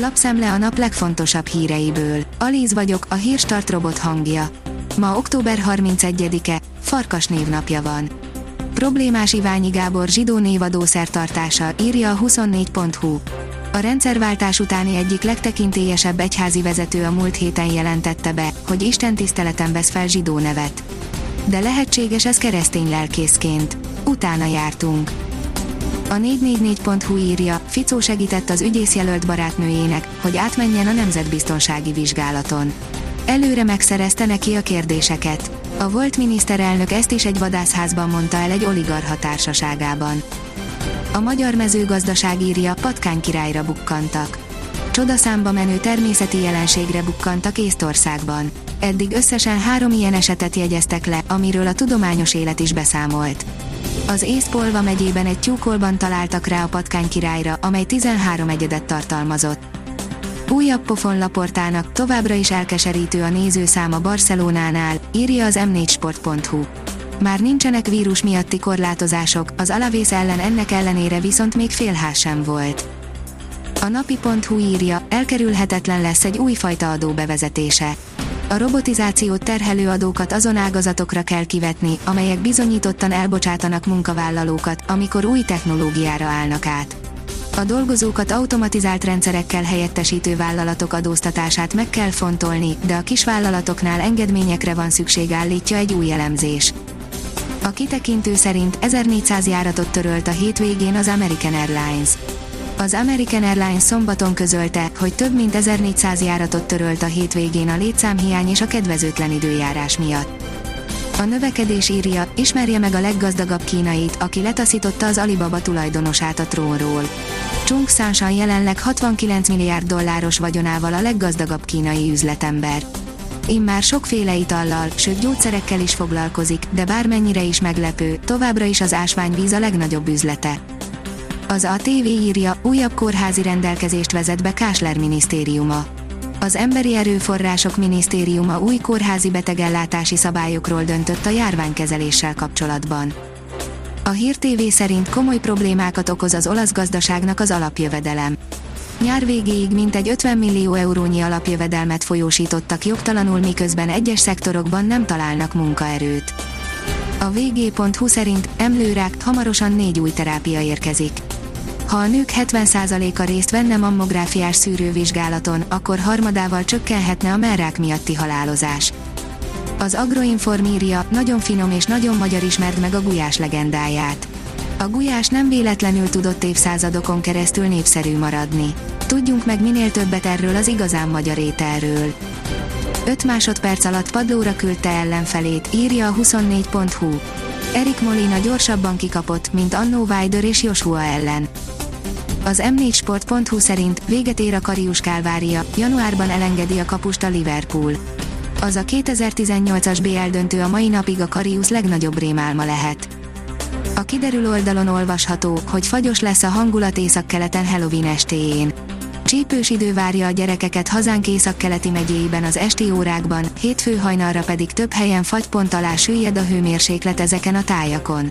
Lapszemle a nap legfontosabb híreiből. Alíz vagyok, a hírstart robot hangja. Ma október 31-e, Farkas névnapja van. Problémás Iványi Gábor zsidó névadó szertartása, írja a 24.hu. A rendszerváltás utáni egyik legtekintélyesebb egyházi vezető a múlt héten jelentette be, hogy Isten tiszteleten vesz fel zsidó nevet. De lehetséges ez keresztény lelkészként. Utána jártunk. A 444.hu írja, Ficó segített az ügyészjelölt barátnőjének, hogy átmenjen a nemzetbiztonsági vizsgálaton. Előre megszerezte neki a kérdéseket. A volt miniszterelnök ezt is egy vadászházban mondta el egy oligarha társaságában. A magyar mezőgazdaság írja, patkány királyra bukkantak. Csodaszámba menő természeti jelenségre bukkantak Észtországban. Eddig összesen három ilyen esetet jegyeztek le, amiről a tudományos élet is beszámolt. Az Észpolva megyében egy tyúkolban találtak rá a patkány királyra, amely 13 egyedet tartalmazott. Újabb pofon laportának továbbra is elkeserítő a nézőszáma Barcelonánál, írja az m4sport.hu. Már nincsenek vírus miatti korlátozások, az Alavész ellen ennek ellenére viszont még félház sem volt. A napi.hu írja, elkerülhetetlen lesz egy újfajta adó bevezetése. A robotizációt terhelő adókat azon ágazatokra kell kivetni, amelyek bizonyítottan elbocsátanak munkavállalókat, amikor új technológiára állnak át. A dolgozókat automatizált rendszerekkel helyettesítő vállalatok adóztatását meg kell fontolni, de a kisvállalatoknál engedményekre van szükség állítja egy új elemzés. A kitekintő szerint 1400 járatot törölt a hétvégén az American Airlines. Az American Airlines szombaton közölte, hogy több mint 1400 járatot törölt a hétvégén a létszámhiány és a kedvezőtlen időjárás miatt. A növekedés írja, ismerje meg a leggazdagabb kínait, aki letaszította az Alibaba tulajdonosát a trónról. Chung Sanshan jelenleg 69 milliárd dolláros vagyonával a leggazdagabb kínai üzletember. Immár sokféle itallal, sőt gyógyszerekkel is foglalkozik, de bármennyire is meglepő, továbbra is az ásványvíz a legnagyobb üzlete. Az ATV írja, újabb kórházi rendelkezést vezet be Kásler minisztériuma. Az Emberi Erőforrások Minisztériuma új kórházi betegellátási szabályokról döntött a járványkezeléssel kapcsolatban. A Hír TV szerint komoly problémákat okoz az olasz gazdaságnak az alapjövedelem. Nyár végéig mintegy 50 millió eurónyi alapjövedelmet folyósítottak jogtalanul, miközben egyes szektorokban nem találnak munkaerőt. A vg.hu szerint emlőrák hamarosan négy új terápia érkezik. Ha a nők 70%-a részt venne mammográfiás szűrővizsgálaton, akkor harmadával csökkenhetne a merrák miatti halálozás. Az Agroinform írja, nagyon finom és nagyon magyar ismerd meg a gulyás legendáját. A gulyás nem véletlenül tudott évszázadokon keresztül népszerű maradni. Tudjunk meg minél többet erről az igazán magyar ételről. 5 másodperc alatt padlóra küldte ellenfelét, írja a 24.hu. Erik Molina gyorsabban kikapott, mint Annó Weider és Joshua ellen. Az m4sport.hu szerint véget ér a Karius Kálvária, januárban elengedi a kapust a Liverpool. Az a 2018-as BL döntő a mai napig a Karius legnagyobb rémálma lehet. A kiderül oldalon olvasható, hogy fagyos lesz a hangulat északkeleten Halloween estéjén. Csípős idő várja a gyerekeket hazánk északkeleti megyéiben az esti órákban, hétfő hajnalra pedig több helyen fagypont alá süllyed a hőmérséklet ezeken a tájakon.